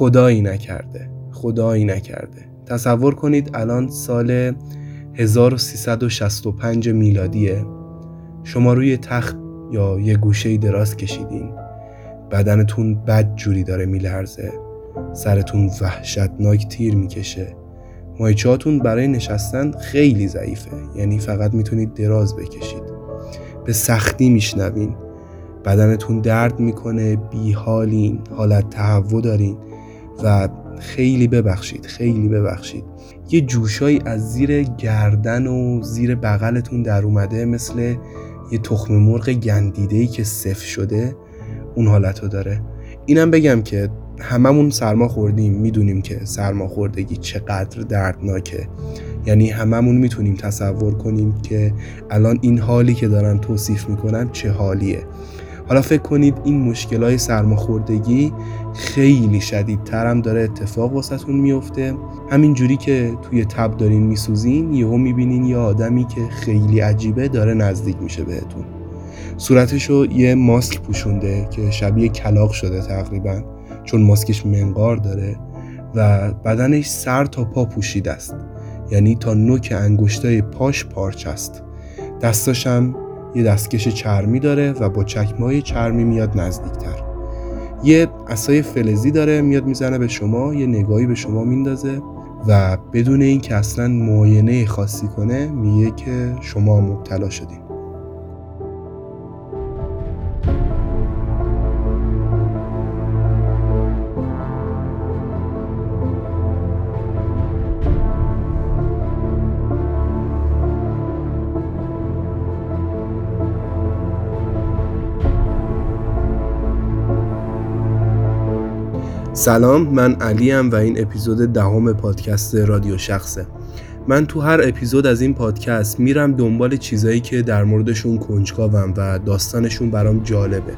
خدایی نکرده خدایی نکرده. تصور کنید الان سال 1365 میلادیه. شما روی تخت یا یه گوشه دراز کشیدین. بدنتون بد جوری داره میلرزه. سرتون وحشتناک تیر می‌کشه. مایچهاتون برای نشستن خیلی ضعیفه. یعنی فقط می‌تونید دراز بکشید. به سختی میشنوین. بدنتون درد می‌کنه بیحالین حالت تهوع دارین. و خیلی ببخشید خیلی ببخشید. یه جوشایی از زیر گردن و زیر بغلتون در اومده مثل یه تخم مرغ گندیده که صف شده اون حالت رو داره. اینم بگم که هممون سرما خوردیم می‌دونیم که سرما خوردگی چقدر دردناکه. یعنی هممون می‌تونیم تصور کنیم که الان این حالی که دارن توصیف می‌کنن چه حالیه. حالا فکر کنید این مشکل های سرماخوردگی خیلی شدیدتر هم داره اتفاق واسهتون میفته. همین جوری که توی تب دارین میسوزین یهو می‌بینین یه آدمی که خیلی عجیبه داره نزدیک میشه بهتون. صورتشو یه ماسک پوشونده که شبیه کلاق شده تقریبا چون ماسکش منقار داره و بدنش سر تا پا پوشیده است. یعنی تا نوک انگشتای پاش پارچ است. دستاش هم یه دستکش چرمی داره و با چکمای چرمی میاد نزدیکتر. یه اسای فلزی داره میاد می‌زنه به شما یه نگاهی به شما میندازه و بدون اینکه اصلا معاینه خاصی کنه میگه که شما مبتلا شدین. سلام من علیم و این اپیزود دهم پادکست رادیو شخصه. من تو هر اپیزود از این پادکست میرم دنبال چیزایی که در موردشون کنجکاوم و داستانشون برام جالبه.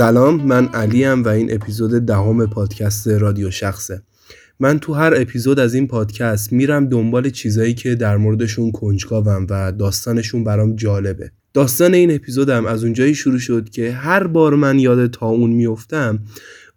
سلام من علیم و این اپیزود دهم پادکست رادیو شخصه. من تو هر اپیزود از این پادکست میرم دنبال چیزایی که در موردشون کنجکاوم و داستانشون برام جالبه. داستان این اپیزودم از اونجایی شروع شد که هر بار من یاد تاون میفتم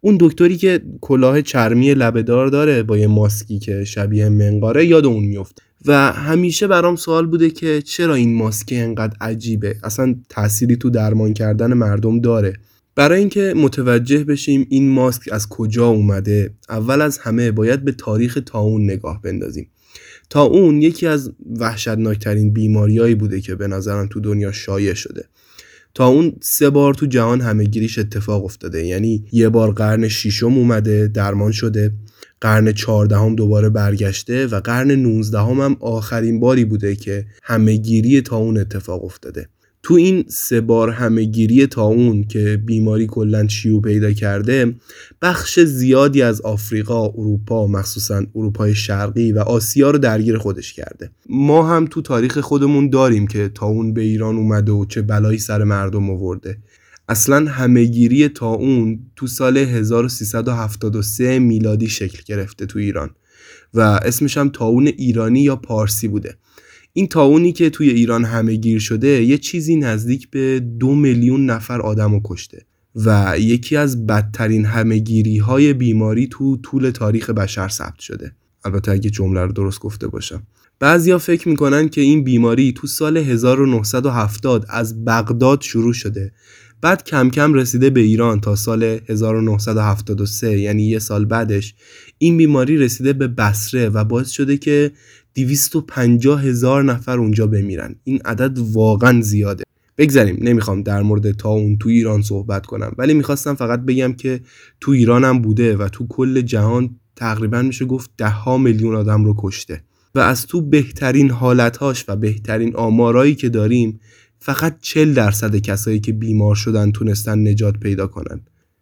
اون دکتری که کلاه چرمی لبهدار داره با یه ماسکی که شبیه منقاره یاد اون میفته و همیشه برام سوال بوده که چرا این ماسک انقدر عجیبه؟ اصلا تأثیری تو درمان کردن مردم داره. برای اینکه متوجه بشیم این ماسک از کجا اومده اول از همه باید به تاریخ تاون نگاه بندازیم. تاون یکی از وحشتناکترین بیماریایی بوده که به نظرم تو دنیا شایع شده. تا اون سه بار تو جهان همه گیریش اتفاق افتاده. یعنی یه بار قرن شیشم اومده درمان شده. قرن چهاردهم دوباره برگشته و قرن نوزدهم هم آخرین باری بوده که همه گیری تا اون اتفاق افتاده. تو این سه بار همهگیری اون که بیماری کلا شیوع پیدا کرده بخش زیادی از آفریقا، اروپا، مخصوصا اروپای شرقی و آسیا رو درگیر خودش کرده. ما هم تو تاریخ خودمون داریم که اون به ایران اومده و چه بلایی سر مردم آورده. اصلا همهگیری اون تو سال 1373 میلادی شکل گرفته تو ایران و اسمش هم تاون ایرانی یا پارسی بوده. این تاونی که توی ایران همه گیر شده یه چیزی نزدیک به دو میلیون نفر آدم رو کشته و یکی از بدترین همهگیری های بیماری تو طول تاریخ بشر ثبت شده. البته اگه جمله رو درست گفته باشم. بعضیا فکر می‌کنن که این بیماری تو سال 1970 از بغداد شروع شده. بعد کم کم رسیده به ایران تا سال 1973 یعنی یه سال بعدش این بیماری رسیده به بصره و باعث شده که 250 هزار نفر اونجا بمیرن. این عدد واقعا زیاده. بگذریم نمی‌خوام در مورد تا اون تو ایران صحبت کنم. ولی می‌خواستم فقط بگم که تو ایرانم بوده و تو کل جهان تقریبا میشه گفت ده ها میلیون آدم رو کشته. و از تو بهترین حالتهاش و بهترین آمارایی که داریم فقط 40 درصد کسایی که بیمار شدن تونستن نجات پیدا کنن.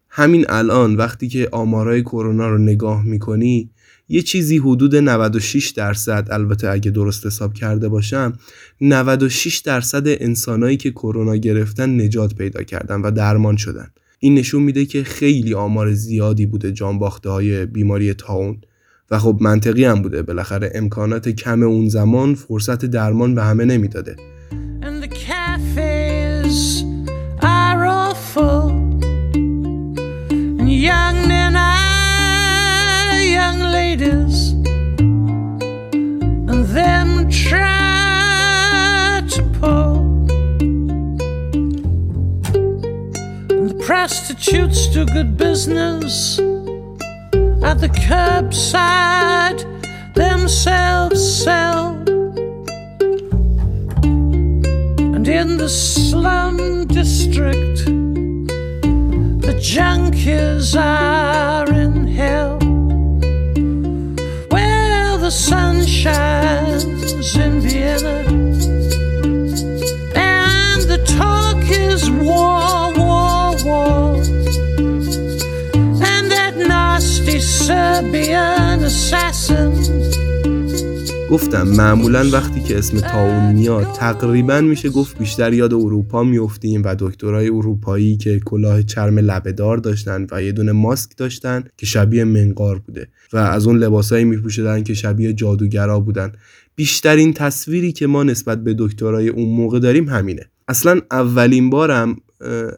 همین الان وقتی که آمارای کرونا رو نگاه می‌کنی یه چیزی حدود 96 درصد البته اگه درست حساب کرده باشم 96 درصد انسانایی که کرونا گرفتن نجات پیدا کردن و درمان شدن. این نشون میده که خیلی آمار زیادی بوده جانباخته های بیماری تاون. و خب منطقی هم بوده. بالاخره امکانات کم اون زمان فرصت درمان به همه نمی‌داده. Prostitutes do good business at the curbside themselves sell. And in the slum district, the junkies are گفتم معمولا وقتی که اسم تاون میاد تقریبا میشه گفت بیشتر یاد اروپا میفتیم و دکترای اروپایی که کلاه چرم لبهدار داشتن و یه دونه ماسک داشتن که شبیه منقار بوده و از اون لباسایی میپوشیدن که شبیه جادوگرا بودن. بیشترین تصویری که ما نسبت به دکترای اون موقع داریم همینه. اصلا اولین بارم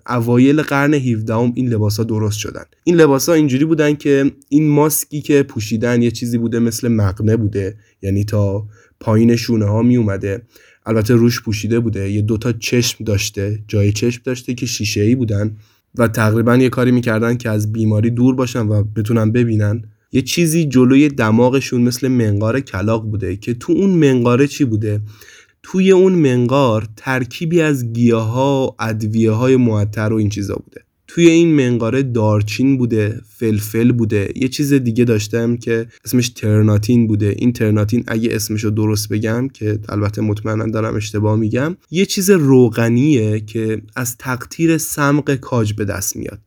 اوایل قرن 17 هم این لباس ها درست شدن. این لباس ها اینجوری بودن که این ماسکی که پوشیدن یه چیزی بوده مثل مقنه بوده یعنی تا پایین شونه ها می اومده. البته روش پوشیده بوده یه دوتا چشم داشته جای چشم داشته که شیشه ای بودن و تقریبا یه کاری می‌کردن که از بیماری دور باشن و بتونن ببینن. یه چیزی جلوی دماغشون مثل منقار کلاق بوده که تو اون منقاره چی بوده؟ توی اون منقار ترکیبی از گیاه ها و ادویه های معطر و این چیزا بوده. توی این منقاره دارچین بوده فلفل بوده یه چیز دیگه داشتم که اسمش ترناتین بوده. این ترناتین اگه اسمشو درست بگم که البته مطمئنا دارم اشتباه میگم یه چیز روغنیه که از تقطیر سمق کاج به دست میاد.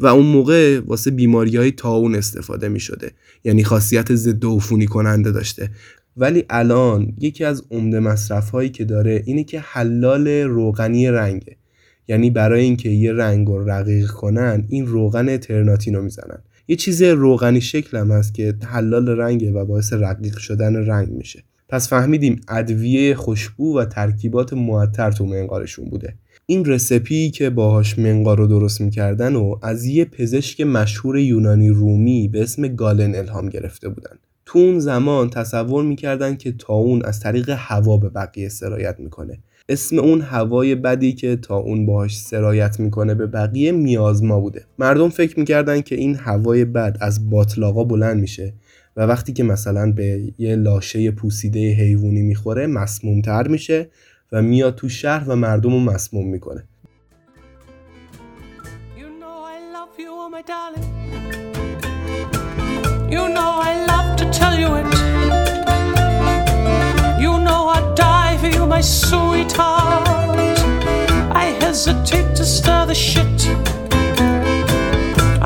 و اون موقع واسه بیماری های تاون استفاده می شده یعنی خاصیت ضد عفونی کننده داشته. ولی الان یکی از عمده مصرف هایی که داره اینه که حلال روغنی رنگه. یعنی برای اینکه یه رنگ رو رقیق کنن این روغن ترناتین رو می‌زنن. یه چیز روغنی شکل هم هست که حلال رنگه و باعث رقیق شدن رنگ میشه. پس فهمیدیم ادویه خوشبو و ترکیبات معطر تو منقارشون بوده. این رسپی که باهاش منقار رو درست می‌کردن و از یه پزشک مشهور یونانی رومی به اسم گالن الهام گرفته بودن. تو اون زمان تصور می‌کردن که تاون از طریق هوا به بقیه سرایت می‌کنه. اسم اون هوای بدی که تا اون باهاش سرایت می‌کنه به بقیه میازما بوده. مردم فکر می‌کردن که این هوای بد از باطلاقا بلند میشه و وقتی که مثلا به یه لاشه پوسیده حیوانی می‌خوره مسمومتر میشه و میاد تو شهر و مردم رو مسموم می‌کنه. You know tell you it. You know I'd die for you, my sweetheart. I hesitate to stir the shit.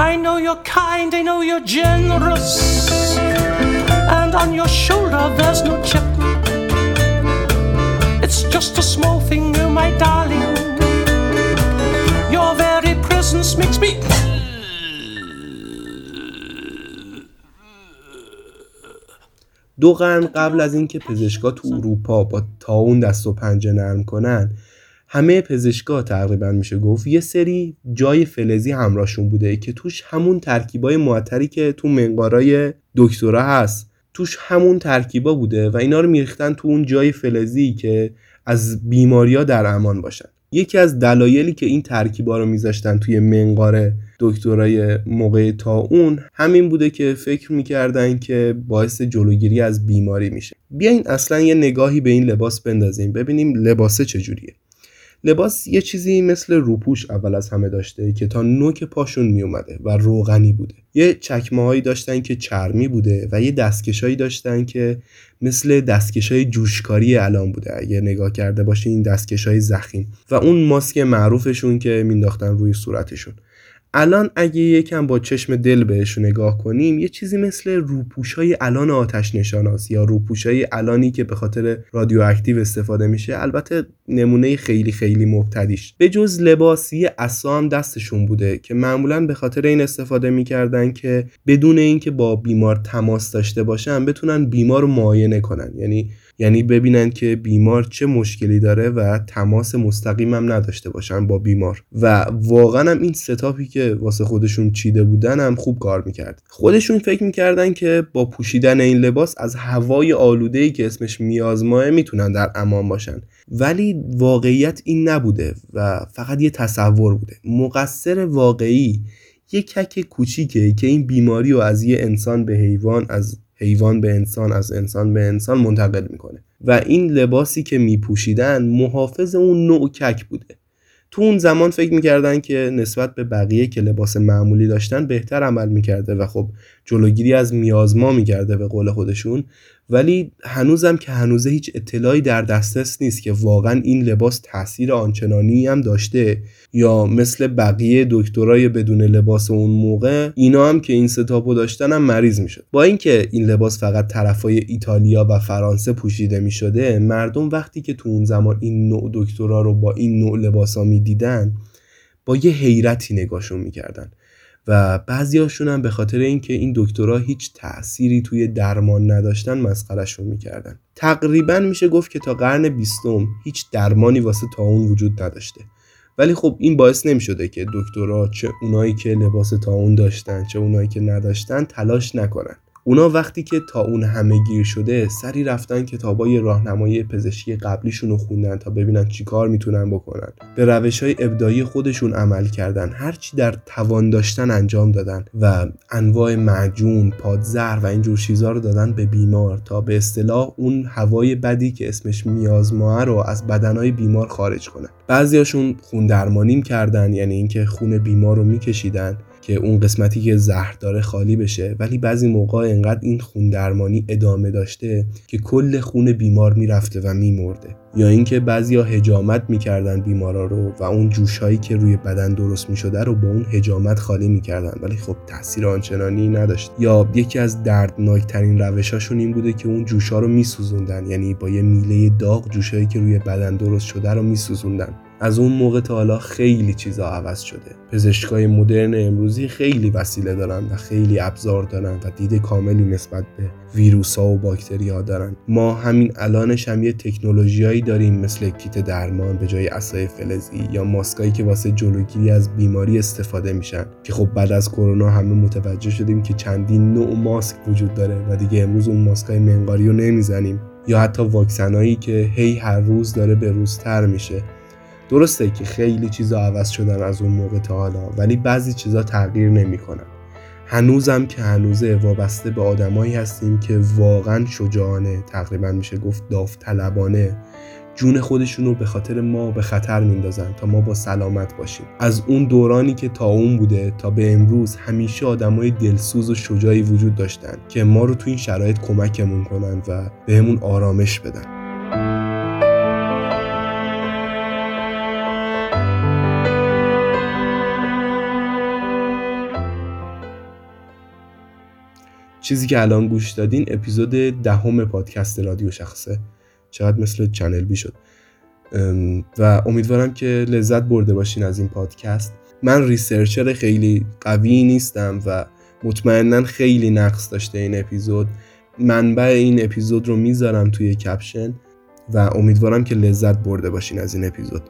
I know you're kind, I know you're generous. And on your shoulder there's no chip. It's just a small thing, my darling. Your very presence makes me. دو قرن قبل از اینکه پزشکا تو اروپا با تاون دست و پنجه نرم کنن همه پزشکا تقریبا میشه گفت یه سری جای فلزی همراهشون بوده که توش همون ترکیبای معطری که تو منقارای دکترا هست توش همون ترکیبا بوده و اینا رو میریختن تو اون جای فلزی که از بیماریا در امان باشن. یکی از دلایلی که این ترکیبا رو میذاشتن توی منقاره دکترای موقع تا اون همین بوده که فکر می‌کردن که باعث جلوگیری از بیماری میشه. بیاین اصلا یه نگاهی به این لباس بندازیم ببینیم لباسه چجوریه. لباس یه چیزی مثل روپوش اول از همه داشته که تا نوک پاشون می اومده و روغنی بوده. یه چکمه هایی داشتن که چرمی بوده و یه دستکشایی داشتن که مثل دستکش های جوشکاری الان بوده. اگه نگاه کرده باشین این دستکش های زخیم. و اون ماسک معروفشون که مینداختن روی صورتشون. الان اگه یکم با چشم دل بهش نگاه کنیم یه چیزی مثل روپوش های الان آتش نشاناست یا روپوش های الانی که به خاطر رادیواکتیو استفاده میشه البته نمونه خیلی خیلی مبتدیش. به جز لباسی اصا هم دستشون بوده که معمولا به خاطر این استفاده می‌کردن که بدون اینکه با بیمار تماس داشته باشن بتونن بیمار معاینه کنن. یعنی یعنی ببینن که بیمار چه مشکلی داره و تماس مستقیم هم نداشته باشن با بیمار. و واقعا هم این ستاپی که واسه خودشون چیده بودن هم خوب کار می‌کرد. خودشون فکر می‌کردن که با پوشیدن این لباس از هوای آلوده ای که اسمش میازماه می‌تونن در امان باشن. ولی واقعیت این نبوده و فقط یه تصور بوده. مقصر واقعی یه کک کوچیکه که این بیماری رو از یه انسان به حیوان از حیوان به انسان از انسان به انسان منتقل می‌کنه. و این لباسی که میپوشیدن محافظ اون نوع کک بوده. تو اون زمان فکر می‌کردن که نسبت به بقیه که لباس معمولی داشتن بهتر عمل می‌کرده و خب جلوگیری از میازما می‌کرده به قول خودشون. ولی هنوزم که هنوزه هیچ اطلاعی در دسترس نیست که واقعا این لباس تاثیر آنچنانی هم داشته یا مثل بقیه دکترای بدون لباس اون موقع اینا هم که این ستاپو داشتن هم مریض می‌شد. با اینکه این لباس فقط طرفای ایتالیا و فرانسه پوشیده می‌شده مردم وقتی که تو اون زمان این نوع دکترا رو با این نوع لباسا می‌دیدن با یه حیرتی نگاهشون می‌کردن. و بعضیاشون هم به خاطر اینکه این دکترها هیچ تأثیری توی درمان نداشتن مسخرشون می‌کردن. تقریبا میشه گفت که تا قرن بیستم هیچ درمانی واسه تاون وجود نداشته. ولی خب این باعث نمی‌شده که دکترها چه اونایی که لباس تاون داشتن چه اونایی که نداشتن تلاش نکنن. اونا وقتی که تا اون همه گیر شده سری رفتن کتابای راهنمایی پزشکی قبلیشون رو خوندن تا ببینن چیکار می‌تونن بکنن. به روش های ابدایی خودشون عمل کردن هرچی در توان داشتن انجام دادن و انواع معجون پادزر و اینجور چیزها رو دادن به بیمار تا به اصطلاح اون هوای بدی که اسمش میازماه رو از بدنهای بیمار خارج کنن. بعضیاشون خون درمانیم کردن یعنی اینکه خون بیمار رو میکشیدن. که اون قسمتی که زهر داره خالی بشه ولی بعضی موقع انقدر این خون درمانی ادامه داشته که کل خون بیمار می‌رفته و میمرده. یا اینکه بعضیا هجامت می‌کردن بیمارا رو و اون جوشهایی که روی بدن درست می‌شده رو با اون هجامت خالی می‌کردن. ولی خب تاثیر آنچنانی نداشت. یا یکی از دردناکترین روشاشون این بوده که اون جوشها رو میسوزوندن. یعنی با یه میله داغ جوشهایی که روی بدن درست شده رو میسوزوندن. از اون موقع تا حالا خیلی چیزا عوض شده. پزشکای مدرن امروزی خیلی وسیله دارن و خیلی ابزار دارن و دید کاملی نسبت به ویروس ها و باکتری ها دارن. ما همین الانش هم یه تکنولوژیایی داریم مثل کیت درمان به جای اسای فلزی یا ماسکایی که واسه جلوگیری از بیماری استفاده میشن. که خب بعد از کرونا همه متوجه شدیم که چندین نوع ماسک وجود داره و دیگه امروز اون ماسکای منقاری رو نمی‌زنیم. یا حتی واکسنایی که هی هر روز داره به روزتر میشه. درسته که خیلی چیزا عوض شدن از اون موقع تا حالا ولی بعضی چیزا تغییر نمی‌کنن. هنوزم که هنوزه وابسته به آدمایی هستیم که واقعا شجاعانه تقریبا میشه گفت داوطلبانه جون خودشون رو به خاطر ما به خطر میندازن تا ما با سلامت باشیم. از اون دورانی که تا اون بوده تا به امروز همیشه آدمای دلسوز و شجاعی وجود داشتن که ما رو تو این شرایط کمکمون کنن و بهمون آرامش بدن. چیزی که الان گوش دادین اپیزود دهم پادکست رادیو شخصه. چقدر مثل چنل بی شد. و امیدوارم که لذت برده باشین از این پادکست. من researcher خیلی قوی نیستم و مطمئنا خیلی نقص داشته این اپیزود. منبع این اپیزود رو می‌ذارم توی caption و امیدوارم که لذت برده باشین از این اپیزود.